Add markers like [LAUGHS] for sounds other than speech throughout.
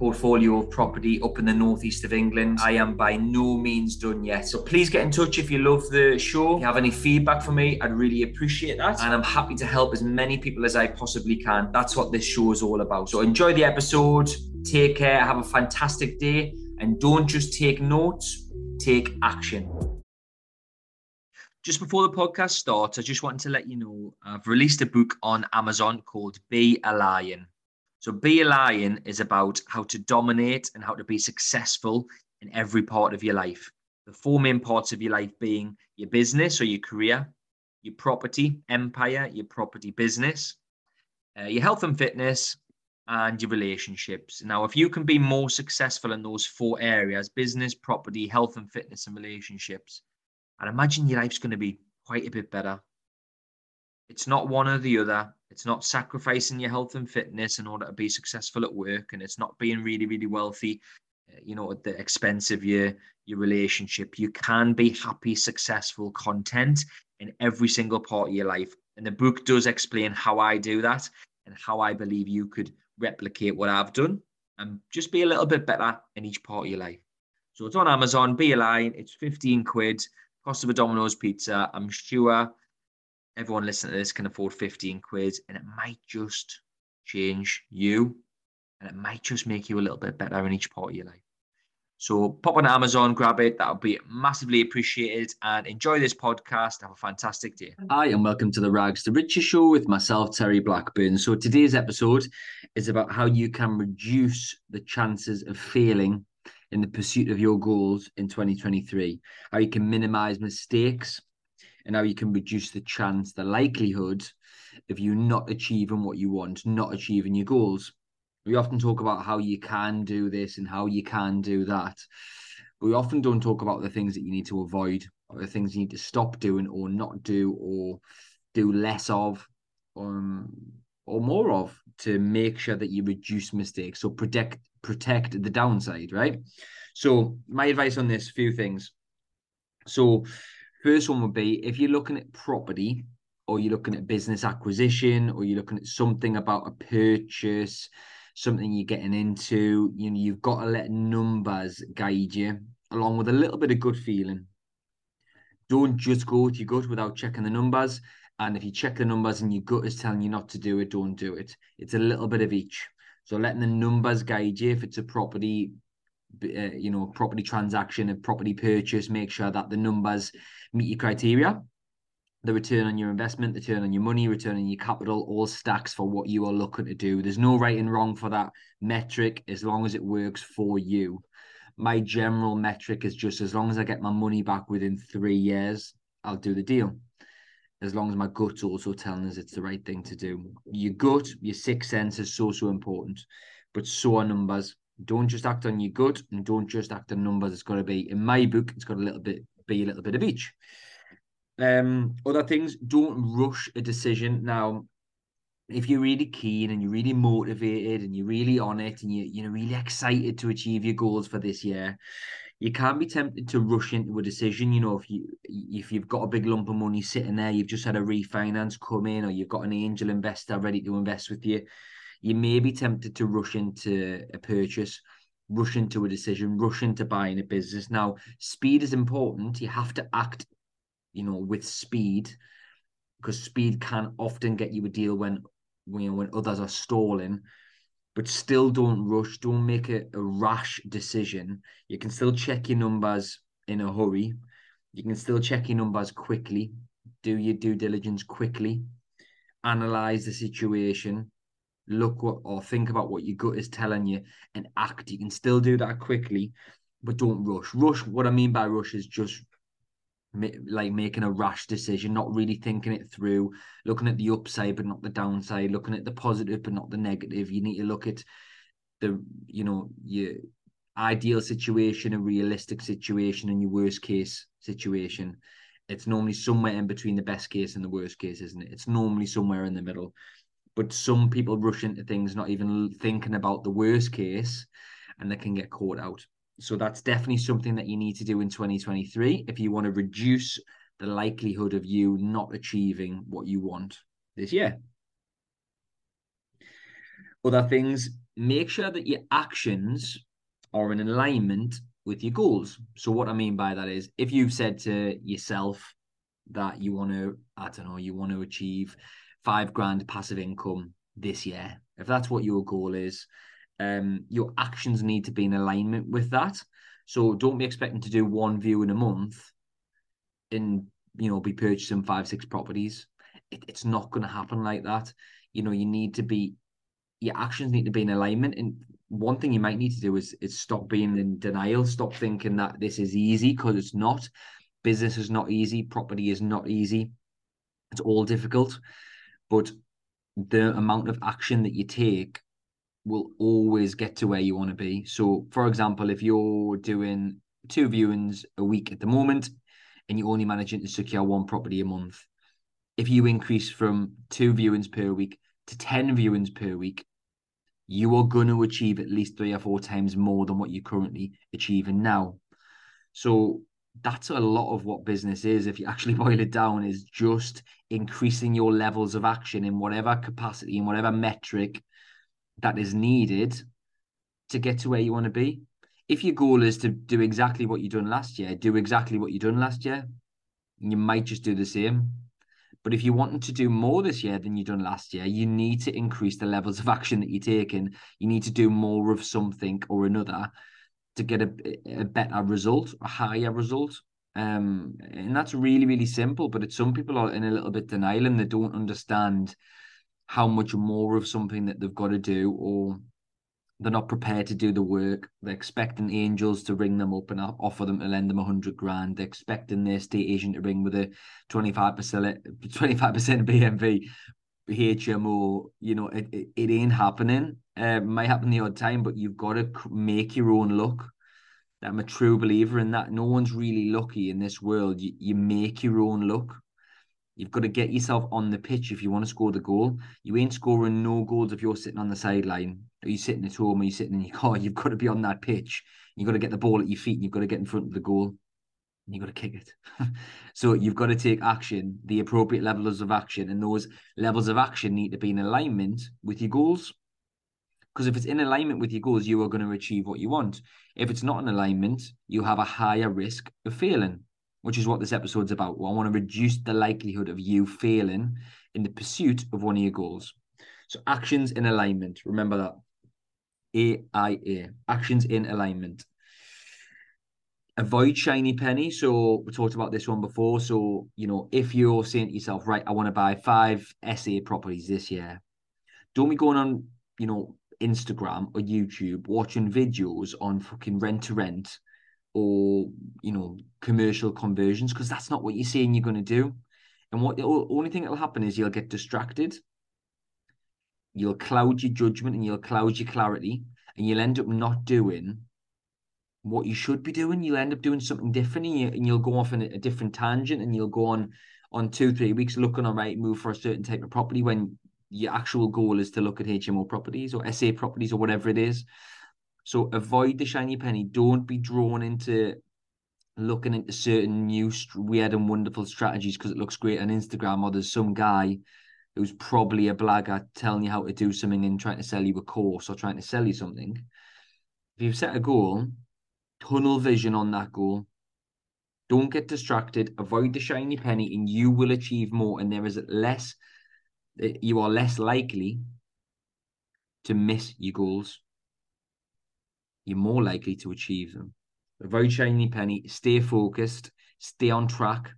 portfolio of property up in the northeast of England. I am by no means done yet. So please get in touch if you love the show. If you have any feedback for me, I'd really appreciate that. And I'm happy to help as many people as I possibly can. That's what this show is all about. So enjoy the episode. Take care. Have a fantastic day. And don't just take notes, take action. Just before the podcast starts, I just wanted to let you know I've released a book on Amazon called Be a Lion. So, Be a Lion is about how to dominate and how to be successful in every part of your life. The four main parts of your life being your business or your career, your property empire, your property business, uh, your health and fitness, and your relationships. Now, if you can be more successful in those four areas business, property, health and fitness, and relationships I'd imagine your life's going to be quite a bit better. It's not one or the other. It's not sacrificing your health and fitness in order to be successful at work, and it's not being really, really wealthy, uh, you know, at the expense of your your relationship. You can be happy, successful, content in every single part of your life. And the book does explain how I do that and how I believe you could replicate what I've done and just be a little bit better in each part of your life. So it's on Amazon, be a Lion, it's 15 quid, cost of a Domino's pizza. I'm sure everyone listening to this can afford 15 quid and it might just change you and it might just make you a little bit better in each part of your life. So pop on Amazon, grab it. That'll be massively appreciated. And enjoy this podcast. Have a fantastic day. Hi, and welcome to the Rags to Riches show with myself, Terry Blackburn. So today's episode is about how you can reduce the chances of failing in the pursuit of your goals in 2023. How you can minimize mistakes and how you can reduce the chance, the likelihood of you not achieving what you want, not achieving your goals. We often talk about how you can do this and how you can do that. But we often don't talk about the things that you need to avoid or the things you need to stop doing or not do or do less of um, or more of to make sure that you reduce mistakes. So protect protect the downside, right? So my advice on this, few things. So first one would be if you're looking at property or you're looking at business acquisition or you're looking at something about a purchase something you're getting into. You know, you've got to let numbers guide you, along with a little bit of good feeling. Don't just go to your gut without checking the numbers. And if you check the numbers and your gut is telling you not to do it, don't do it. It's a little bit of each. So letting the numbers guide you. If it's a property, uh, you know, property transaction, a property purchase, make sure that the numbers meet your criteria the return on your investment, the return on your money, return on your capital, all stacks for what you are looking to do. There's no right and wrong for that metric as long as it works for you. My general metric is just as long as I get my money back within three years, I'll do the deal. As long as my gut's also telling us it's the right thing to do. Your gut, your sixth sense is so, so important. But so are numbers. Don't just act on your gut and don't just act on numbers. It's got to be, in my book, it's got a little bit, be a little bit of each. Um, other things, don't rush a decision. Now, if you're really keen and you're really motivated and you're really on it and you, you're really excited to achieve your goals for this year, you can't be tempted to rush into a decision. You know, if you if you've got a big lump of money sitting there, you've just had a refinance come in, or you've got an angel investor ready to invest with you, you may be tempted to rush into a purchase, rush into a decision, rush into buying a business. Now, speed is important. You have to act you know, with speed, because speed can often get you a deal when you know when others are stalling. But still, don't rush. Don't make a, a rash decision. You can still check your numbers in a hurry. You can still check your numbers quickly. Do your due diligence quickly. Analyze the situation. Look what or think about what your gut is telling you and act. You can still do that quickly but don't rush. Rush. What I mean by rush is just like making a rash decision, not really thinking it through, looking at the upside but not the downside, looking at the positive but not the negative. You need to look at the, you know, your ideal situation, a realistic situation, and your worst case situation. It's normally somewhere in between the best case and the worst case, isn't it? It's normally somewhere in the middle. But some people rush into things not even thinking about the worst case and they can get caught out. So that's definitely something that you need to do in 2023 if you want to reduce the likelihood of you not achieving what you want this year. Other things, make sure that your actions are in alignment with your goals. So, what I mean by that is if you've said to yourself that you want to, I don't know, you want to achieve five grand passive income this year, if that's what your goal is, um, your actions need to be in alignment with that. So don't be expecting to do one view in a month and you know be purchasing five six properties. It, it's not going to happen like that. You know you need to be your actions need to be in alignment. And one thing you might need to do is is stop being in denial. Stop thinking that this is easy because it's not. Business is not easy. Property is not easy. It's all difficult, but the amount of action that you take will always get to where you want to be. So, for example, if you're doing two viewings a week at the moment and you're only managing to secure one property a month, if you increase from two viewings per week to 10 viewings per week, you are going to achieve at least three or four times more than what you're currently achieving now. So, that's a lot of what business is if you actually [LAUGHS] boil it down is just increasing your levels of action in whatever capacity in whatever metric that is needed to get to where you want to be. If your goal is to do exactly what you done last year, do exactly what you done last year. You might just do the same. But if you're wanting to do more this year than you done last year, you need to increase the levels of [LAUGHS] action that you're taking. You need to do more of something or another to get a, a better result, a higher result. Um, and that's really, really simple. But it's some people are in a little bit denial and they don't understand how much more of something that they've got to do or they're not prepared to do the work. They're expecting angels to ring them up and offer them to lend them a hundred grand. They're expecting their state agent to ring with a 25%, 25% BMV, HMO. You know, it, it, it ain't happening. Uh, it might happen the odd time, but you've got to make your own luck. I'm a true believer in that. No one's really lucky in this world. You, you make your own luck. You've got to get yourself on the pitch if you want to score the goal. You ain't scoring no goals if you're sitting on the sideline. Are you sitting at home? Are you sitting in your [LAUGHS] car? You've got to be on that pitch. You've got to get the ball at your feet and you've got to get in front of the goal. And you've got to kick it. [LAUGHS] so you've got to take action, the appropriate levels of action, and those levels of action need to be in alignment with your goals. Because if it's in alignment with your goals, you are going to achieve what you want. If it's not in alignment, you have a higher risk of failing which is what this episode's about. I want to reduce the likelihood of you failing in the pursuit of one of your goals. So actions in alignment. Remember that. AIA. Actions in alignment. Avoid shiny penny. So we talked about this one before. So, you know, if you're saying to yourself, right, I want to buy five SA properties this year, don't be going on, you know, Instagram or YouTube watching videos on fucking rent to rent or you know commercial conversions because that's not what you're saying you're going to do and what the only thing that'll happen is you'll get distracted you'll cloud your judgment and you'll cloud your clarity and you'll end up not doing what you should be doing you'll end up doing something different and, you, and you'll go off in a, a different tangent and you'll go on on two three weeks looking on Rightmove for a certain type of property when your actual goal is to look at hmo properties or sa properties or whatever it is so avoid the shiny penny. Don't be drawn into looking into certain new weird and wonderful strategies because it looks great on Instagram or there's some guy who's probably a blagger telling you how to do something and trying to sell you a course or trying to sell you something. If you've set a goal, tunnel vision on that goal. Don't get distracted. Avoid the shiny penny, and you will achieve more. And there is less. Eh, you are less likely to miss your goals you're more likely to achieve them. Avoid shiny penny, stay focused, stay on track.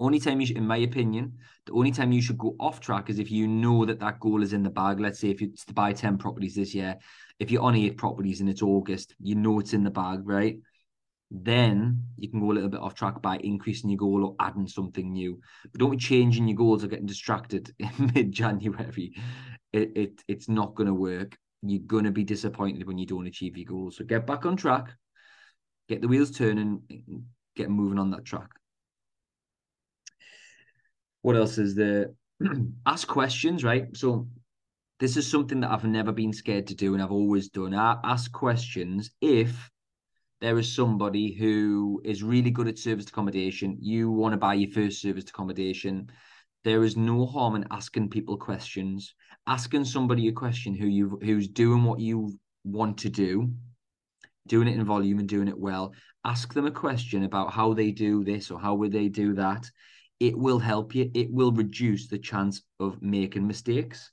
Only time you, in my opinion, the only time you should go off track is if you know that that goal is in the bag. Let's say if it's to buy 10 properties this year, if you're on eight properties and it's August, you know it's in the bag, right? Then you can go a little bit off track by increasing your goal or adding something new. But don't be changing your goals or getting distracted [LAUGHS] in mid January. It, it, it's not going to work. You're going to be disappointed when you don't achieve your goals. So get back on track, get the wheels turning, get moving on that track. What else is there? [CLEARS THROAT] Ask questions, right? So this is something that I've never been scared to do and I've always done. I ask questions if there is somebody who is really good at serviced accommodation, you want to buy your first serviced accommodation. There is no harm in asking people questions, asking somebody a question who you who's doing what you want to do, doing it in volume and doing it well. Ask them a question about how they do this or how would they do that it will help you. It will reduce the chance of making mistakes.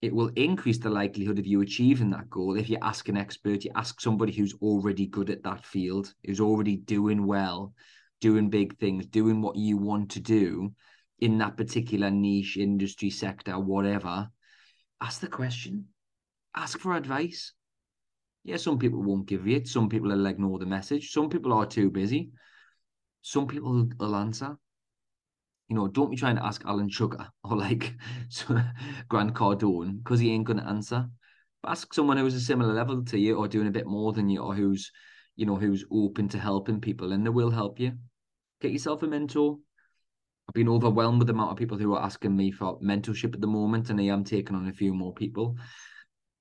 It will increase the likelihood of you achieving that goal. If you ask an expert, you ask somebody who's already good at that field, who's already doing well, doing big things, doing what you want to do in that particular niche, industry, sector, whatever. Ask the question, ask for advice. Yeah, some people won't give you it. Some people will ignore the message. Some people are too busy. Some people will answer you know, don't be trying to ask Alan Sugar [LAUGHS] or like [LAUGHS] Grant Cardone because he ain't going to answer. But ask someone who's a similar level to you or doing a bit more than you or who's, you know, who's open to helping people and they will help you. Get yourself a mentor. I've been overwhelmed with the amount of people who are asking me for mentorship at the moment, and I am taking on a few more people.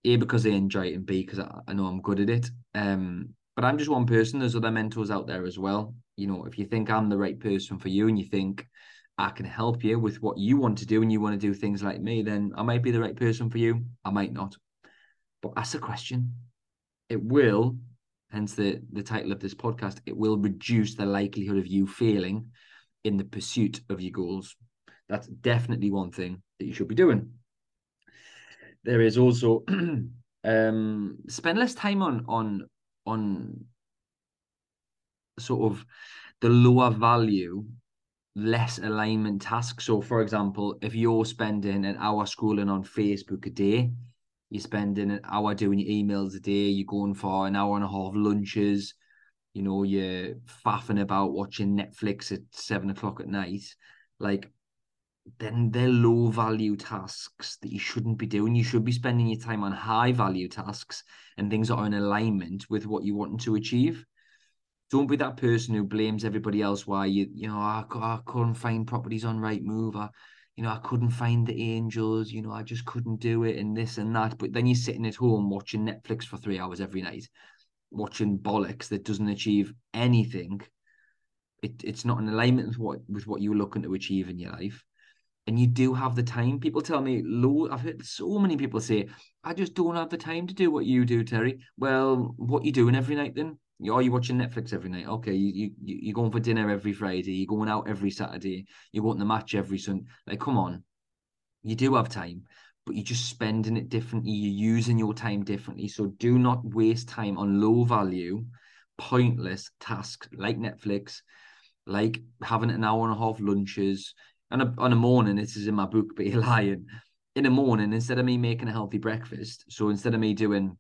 A because they enjoy it, and B because I, I know I'm good at it. Um, but I'm just one person. There's other mentors out there as well. You know, if you think I'm the right person for you, and you think I can help you with what you want to do and you want to do things like me, then I might be the right person for you. I might not. But ask a question. It will, hence the, the title of this podcast, it will reduce the likelihood of you failing in the pursuit of your goals. That's definitely one thing that you should be doing. There is also [CLEARS THROAT] um spend less time on on on sort of the lower value less alignment tasks. So, for example, if you're spending an hour scrolling on Facebook a day, you're spending an hour doing your emails a day, you're going for an hour and a half lunches, you know, you're faffing about watching Netflix at seven o'clock at night, like then they're low value tasks that you shouldn't be doing. You should be spending your time on high value tasks and things that are in alignment with what you want to achieve. Don't be that person who blames everybody else why you you know ah, I, I ah, couldn't find properties on Rightmove. I, ah, you know I couldn't find the angels. You know I just couldn't do it and this and that. But then you're sitting at home watching Netflix for three hours every night, watching bollocks that doesn't achieve anything. It, it's not in alignment with what with what you're looking to achieve in your life and you do have the time. People tell me, low. I've heard so many people say, I just don't have the time to do what you do, Terry. Well, what you doing every night then? Are you watching Netflix every night? Okay, you you you're going for dinner every Friday. You're going out every Saturday. You're going to the match every Sunday. Like, come on, you do have time, but you're just spending it differently. You're using your time differently. So do not waste time on low value, pointless tasks like Netflix, like having an hour and a half lunches. And on a morning, this is in my book, [LAUGHS] Be a Lion. In the morning, instead of me making a healthy breakfast, so instead of me doing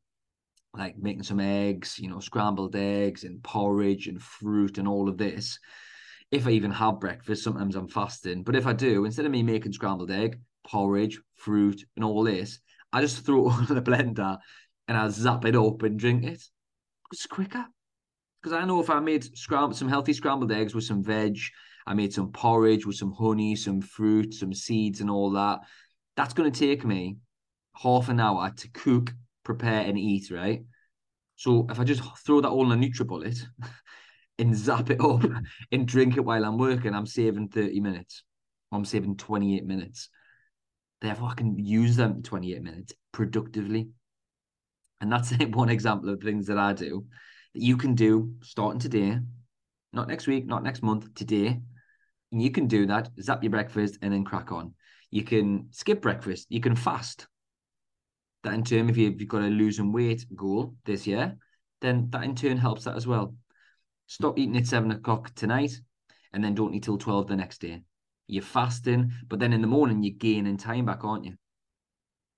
like making some eggs, you know, scrambled eggs and porridge and fruit and all of this. If I even have breakfast, sometimes I'm fasting. But if I do, instead of me making scrambled egg, porridge, fruit, and all this, I just throw it [LAUGHS] all in a blender and I zap it up and drink it. It's quicker. Because I know if I made scram- some healthy scrambled eggs with some veg, I made some porridge with some honey, some fruit, some seeds, and all that. That's going to take me half an hour to cook prepare and eat, right? So if I just throw that all in a NutriBullet [LAUGHS] and zap it up [LAUGHS] and drink it while I'm working, I'm saving 30 minutes. I'm saving 28 minutes. Therefore, I can use them 28 minutes productively. And that's [LAUGHS] one example of things that I do that you can do starting today, not next week, not next month, today. And you can do that, zap your breakfast, and then crack on. You can skip breakfast, you can fast that in turn, if you've got a losing weight goal this year, then that in turn helps that as well. Stop eating at seven o'clock tonight and then don't eat till 12 the next day. You're fasting, but then in the morning you're gaining time back, aren't you?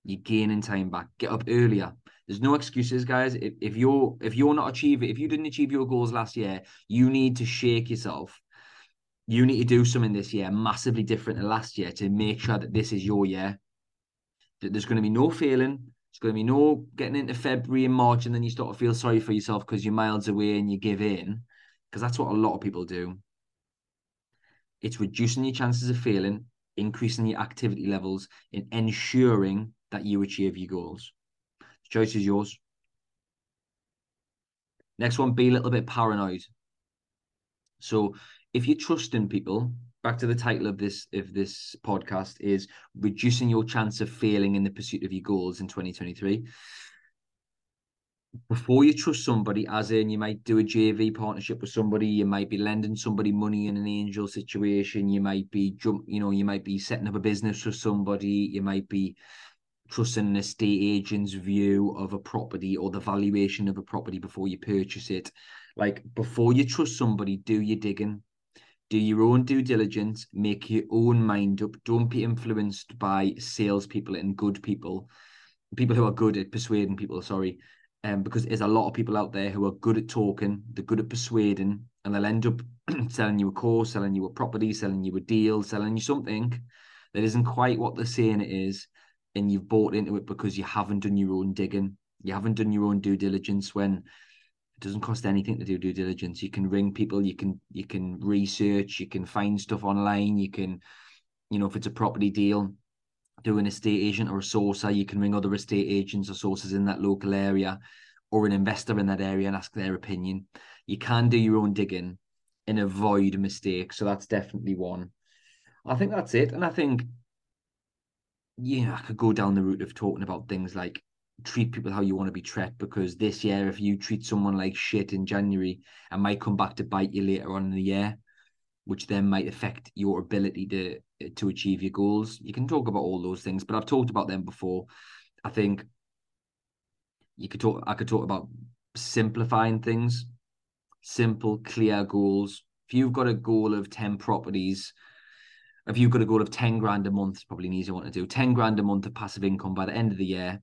You're gaining time back. Get up earlier. There's no excuses, guys. If, if you're if you're not achieving, if you didn't achieve your goals last year, you need to shake yourself. You need to do something this year massively different than last year to make sure that this is your year. That there's going to be no failing. There's going to be no getting into February and March and then you start to feel sorry for yourself because you're miles away and you give in. Because that's what a lot of people do. It's reducing your chances of failing, increasing your activity levels, and ensuring that you achieve your goals. The choice is yours. Next one, be a little bit paranoid. So if you're trusting people, back to the title of this of this podcast is reducing your chance of failing in the pursuit of your goals in 2023 before you trust somebody, as in you might do a JV partnership with somebody, you might be lending somebody money in an angel situation, you might be jump, you know, you might be setting up a business for somebody, you might be trusting an estate agent's view of a property or the valuation of a property before you purchase it. Like before you trust somebody, do your digging, do your own due diligence, make your own mind up. Don't be influenced by salespeople and good people, people who are good at persuading people. Sorry, um, because there's a lot of people out there who are good at talking, they're good at persuading, and they'll end up [CLEARS THROAT] selling you a course, selling you a property, selling you a deal, selling you something that isn't quite what they're saying it is, and you've bought into it because you haven't done your own digging, you haven't done your own due diligence. When it doesn't cost anything to do due diligence, you can ring people, you can you can research, you can find stuff online, you can, you know, if it's a property deal, do an estate agent or a sourcer, you can ring other estate agents or sources in that local area or an investor in that area and ask their opinion. You can do your own digging and avoid mistakes. So that's definitely one. I think that's it. And I think, yeah, I could go down the route of talking about things like treat people how you want to be treated because this year, if you treat someone like shit in January, it might come back to bite you later on in the year, which then might affect your ability to eh, to achieve your goals. You can talk about all those things, but I've talked about them before. I think you could talk. I could talk about simplifying things, simple, clear goals. If you've got a goal of ten properties, if you've got a goal of ten grand a month, probably an easier one to do. Ten grand a month of passive income by the end of the year.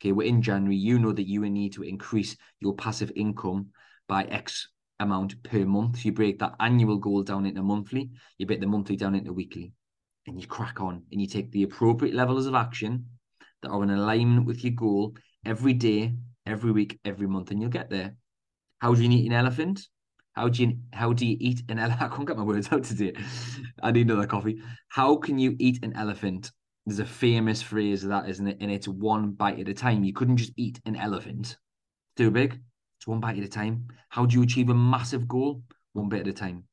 Okay, we're in January. You know that you need to increase your passive income by X amount per month. You break that annual goal down into monthly. You break the monthly down into weekly and you crack on and you take the appropriate levels of action that are in alignment with your goal every day, every week, every month, and you'll get there. How do you eat an elephant? How do you how do you eat an elephant? [LAUGHS] I can't get my words out today. [LAUGHS] I need another coffee. How can you eat an elephant? There's a famous phrase of that, isn't it? And it's one bite at a time. You couldn't just eat an elephant. Too big. It's one bite at a time. How do you achieve a massive goal? One bit at a time.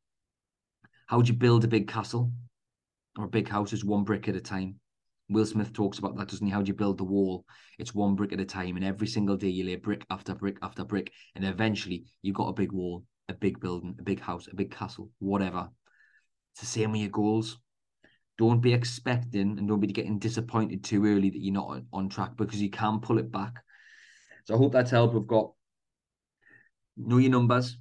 How do you build a big castle? or a big house? houses one brick at a time. Will Smith talks about that, doesn't he? How do you build the wall? It's one brick at a time, and every single day you lay brick after brick after brick, and eventually you've got a big wall, a big building, a big house, a big castle, whatever. It's the same with your goals. Don't be expecting and don't be getting disappointed too early that you're not on track because you can pull it back. So I hope that's helped. We've got know your numbers,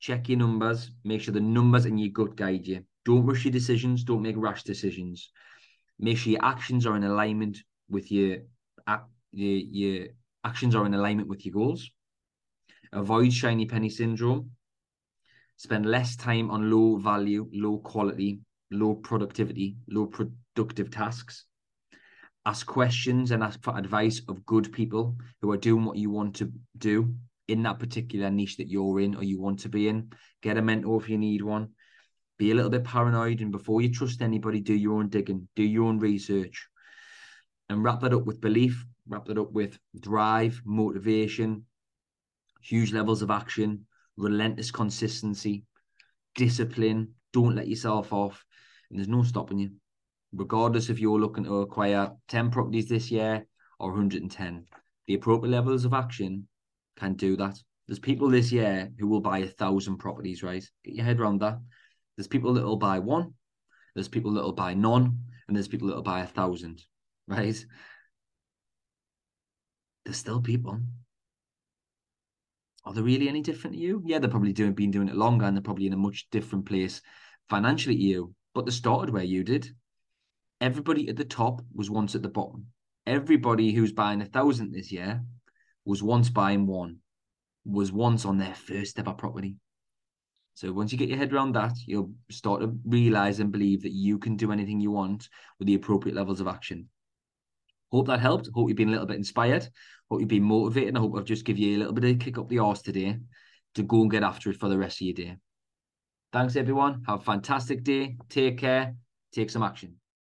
check your numbers, make sure the numbers in your gut guide you. Don't rush your decisions. Don't make rash decisions. Make sure your actions are in alignment with your your, your actions are in alignment with your goals. Avoid shiny penny syndrome. Spend less time on low value, low quality, low productivity, low productive tasks. Ask questions and ask for advice of good people who are doing what you want to do in that particular niche that you're in or you want to be in. Get a mentor if you need one be a little bit paranoid and before you trust anybody do your own digging do your own research and wrap that up with belief wrap that up with drive motivation huge levels of action relentless consistency discipline don't let yourself off and there's no stopping you. Regardless if you're looking to acquire 10 properties this year or 110 the appropriate levels of action can do that. There's people this year who will buy a thousand properties right? Get your head around that. There's people that will buy one, there's people that will buy none, and there's people that will buy a thousand, [LAUGHS] right? There's still people. Are they really any different to you? Yeah, they're probably doing been doing it longer and they're probably in a much different place financially to you, but they started where you did. Everybody at the top was once at the bottom. Everybody who's buying a thousand this year was once buying one, was once on their first ever property. So once you get your head around that, you'll start to realize and believe that you can do anything you want with the appropriate levels of action. Hope that helped. Hope you've been a little bit inspired. Hope you've been motivated. I hope I've just give you a little bit of kick up the arse today to go and get after it for the rest of your day. Thanks, everyone. Have a fantastic day. Take care. Take some action.